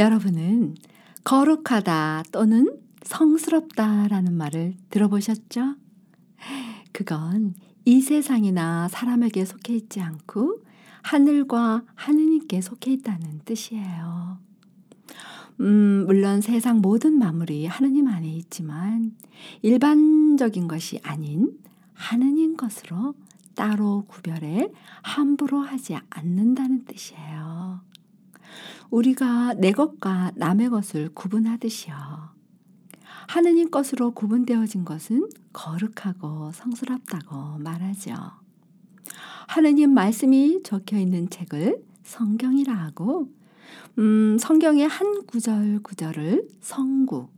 여러분은 거룩하다 또는 성스럽다라는 말을 들어보셨죠? 그건 이 세상이나 사람에게 속해 있지 않고 하늘과 하느님께 속해 있다는 뜻이에요. 음, 물론 세상 모든 만물이 하느님 안에 있지만 일반적인 것이 아닌 하느님 것으로 따로 구별해 함부로 하지 않는다는 뜻이에요. 우리가 내 것과 남의 것을 구분하듯이요. 하느님 것으로 구분되어진 것은 거룩하고 성스럽다고 말하죠. 하느님 말씀이 적혀 있는 책을 성경이라 하고, 음, 성경의 한 구절 구절을 성구,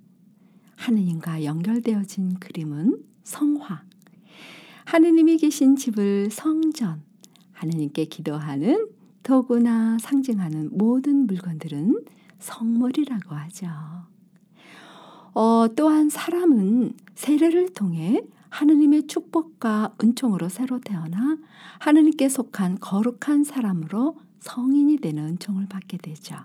하느님과 연결되어진 그림은 성화, 하느님이 계신 집을 성전, 하느님께 기도하는 도구나 상징하는 모든 물건들은 성물이라고 하죠. 어, 또한 사람은 세례를 통해 하느님의 축복과 은총으로 새로 태어나 하느님께 속한 거룩한 사람으로 성인이 되는 은총을 받게 되죠.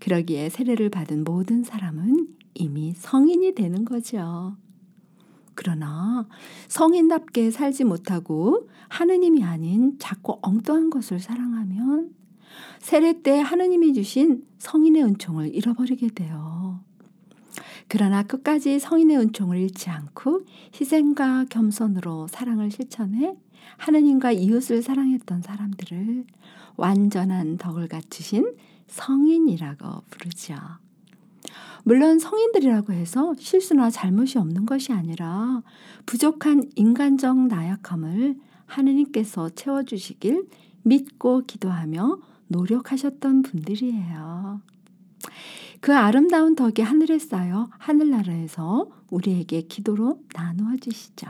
그러기에 세례를 받은 모든 사람은 이미 성인이 되는 거죠. 그러나 성인답게 살지 못하고 하느님이 아닌 자꾸 엉뚱한 것을 사랑하면 세례 때 하느님이 주신 성인의 은총을 잃어버리게 돼요. 그러나 끝까지 성인의 은총을 잃지 않고 희생과 겸손으로 사랑을 실천해 하느님과 이웃을 사랑했던 사람들을 완전한 덕을 갖추신 성인이라고 부르죠. 물론 성인들이라고 해서 실수나 잘못이 없는 것이 아니라 부족한 인간적 나약함을 하느님께서 채워주시길 믿고 기도하며 노력하셨던 분들이에요. 그 아름다운 덕이 하늘에 쌓여 하늘나라에서 우리에게 기도로 나누어 주시죠.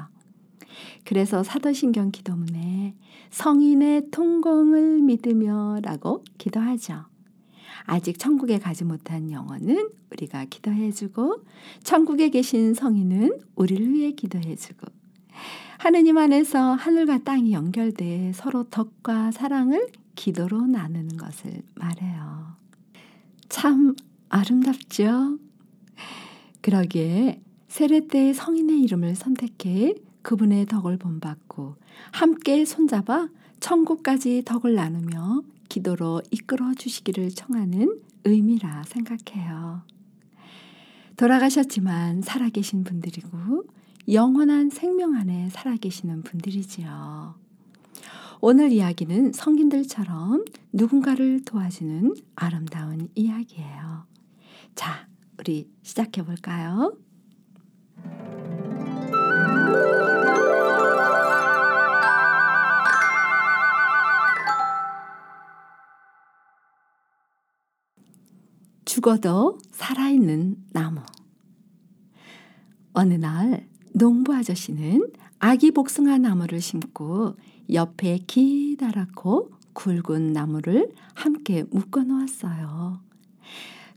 그래서 사도신경 기도문에 성인의 통공을 믿으며 라고 기도하죠. 아직 천국에 가지 못한 영혼은 우리가 기도해주고 천국에 계신 성인은 우리를 위해 기도해주고 하느님 안에서 하늘과 땅이 연결돼 서로 덕과 사랑을 기도로 나누는 것을 말해요. 참 아름답죠? 그러기에 세례 때 성인의 이름을 선택해 그분의 덕을 본받고 함께 손잡아 천국까지 덕을 나누며 기도로 이끌어 주시기를 청하는 의미라 생각해요. 돌아가셨지만 살아계신 분들이고 영원한 생명 안에 살아계시는 분들이지요. 오늘 이야기는 성인들처럼 누군가를 도와주는 아름다운 이야기예요. 자, 우리 시작해 볼까요? 죽어도 살아있는 나무. 어느 날 농부 아저씨는 아기 복숭아 나무를 심고 옆에 기다랗고 굵은 나무를 함께 묶어 놓았어요.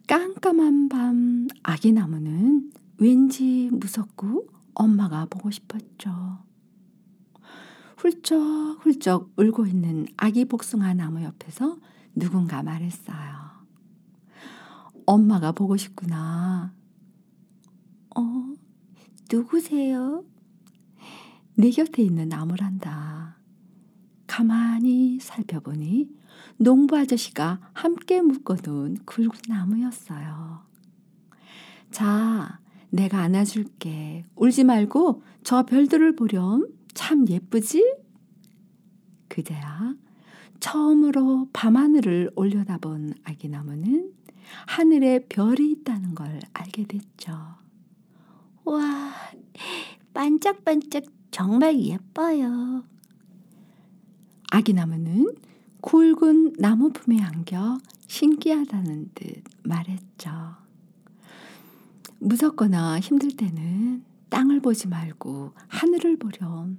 깜깜한 밤 아기 나무는 왠지 무섭고 엄마가 보고 싶었죠. 훌쩍훌쩍 울고 있는 아기 복숭아 나무 옆에서 누군가 말했어요. 엄마가 보고 싶구나. 어, 누구세요? 내 곁에 있는 나무란다. 가만히 살펴보니 농부 아저씨가 함께 묶어둔 굵은 나무였어요. 자, 내가 안아줄게. 울지 말고 저 별들을 보렴. 참 예쁘지? 그제야 처음으로 밤하늘을 올려다본 아기 나무는 하늘에 별이 있다는 걸 알게 됐죠. 와, 반짝반짝 정말 예뻐요. 아기 나무는 굵은 나무 품에 안겨 신기하다는 듯 말했죠. 무섭거나 힘들 때는 땅을 보지 말고 하늘을 보렴.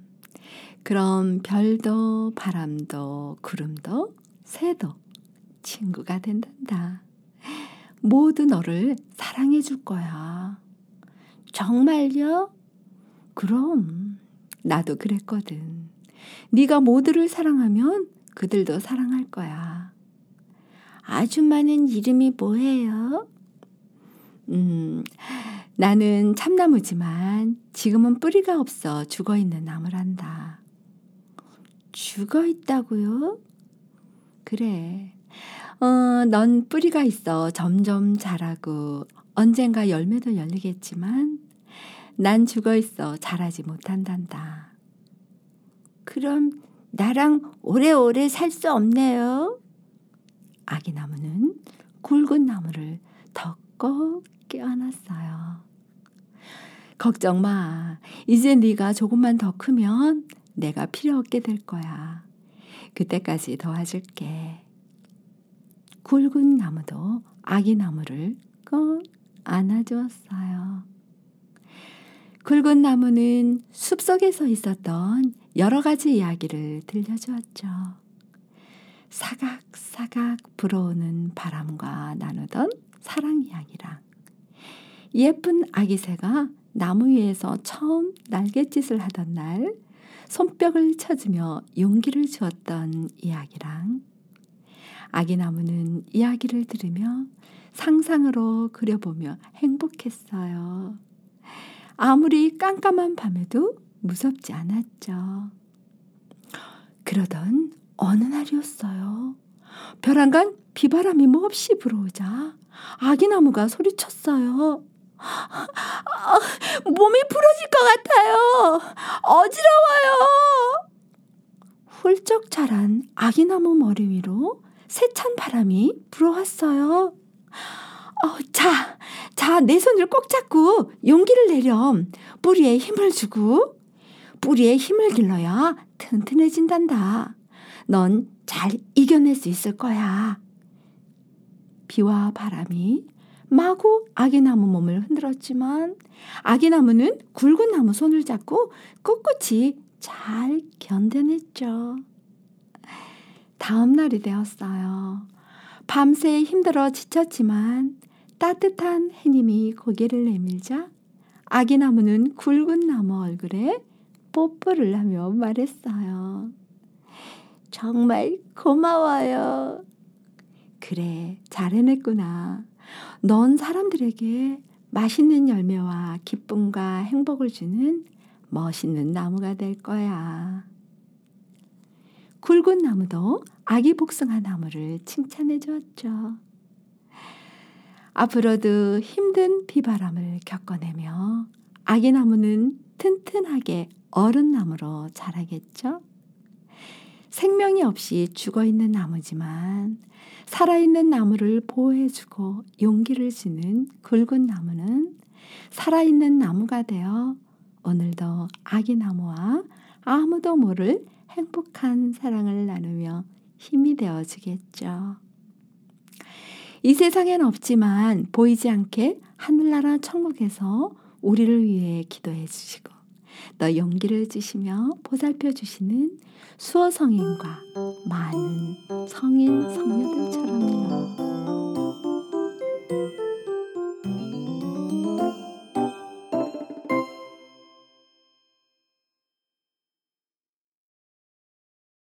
그럼 별도 바람도 구름도 새도 친구가 된단다. 모두 너를 사랑해 줄 거야. 정말요? 그럼 나도 그랬거든. 네가 모두를 사랑하면 그들도 사랑할 거야. 아줌마는 이름이 뭐예요? 음, 나는 참나무지만 지금은 뿌리가 없어 죽어 있는 나무란다. 죽어 있다고요? 그래. 어, 넌 뿌리가 있어 점점 자라고 언젠가 열매도 열리겠지만 난 죽어 있어 자라지 못한단다. 그럼 나랑 오래오래 살 수 없네요. 아기 나무는 굵은 나무를 더 껴안았어요. 걱정 마. 이제 네가 조금만 더 크면 내가 필요 없게 될 거야. 그때까지 도와줄게. 굵은 나무도 아기 나무를 꼭 안아주었어요. 굵은 나무는 숲속에서 있었던 여러 가지 이야기를 들려주었죠. 사각사각 불어오는 바람과 나누던 사랑 이야기랑 예쁜 아기 새가 나무 위에서 처음 날갯짓을 하던 날 손뼉을 쳐주며 용기를 주었던 이야기랑 아기 나무는 이야기를 들으며 상상으로 그려보며 행복했어요. 아무리 깜깜한 밤에도 무섭지 않았죠. 그러던 어느 날이었어요. 벼랑간 비바람이 몹시 불어오자 아기나무가 소리쳤어요. 아, 몸이 부러질 것 같아요. 어지러워요. 훌쩍 자란 아기나무 머리 위로 세찬 바람이 불어왔어요. 어, 자, 자, 내 손을 꼭 잡고 용기를 내렴. 뿌리에 힘을 주고. 뿌리에 힘을 길러야 튼튼해진단다. 넌 잘 이겨낼 수 있을 거야. 비와 바람이 마구 아기나무 몸을 흔들었지만 아기나무는 굵은 나무 손을 잡고 꿋꿋이 잘 견뎌냈죠. 다음 날이 되었어요. 밤새 힘들어 지쳤지만 따뜻한 해님이 고개를 내밀자 아기 나무는 굵은 나무 얼굴에 뽀뽀를 하며 말했어요. 정말 고마워요. 그래, 잘 해냈구나. 넌 사람들에게 맛있는 열매와 기쁨과 행복을 주는 멋있는 나무가 될 거야. 굵은 나무도 아기 복숭아 나무를 칭찬해 주었죠. 앞으로도 힘든 비바람을 겪어내며 아기 나무는 튼튼하게 어른 나무로 자라겠죠. 생명이 없이 죽어 있는 나무지만 살아있는 나무를 보호해주고 용기를 주는 굵은 나무는 살아있는 나무가 되어 오늘도 아기 나무와 아무도 모를 행복한 사랑을 나누며 힘이 되어 주겠죠. 이 세상엔 없지만 보이지 않게 하늘나라 천국에서 우리를 위해 기도해 주시고 또 용기를 주시며 보살펴 주시는 수호 성인과 많은 성인 성녀들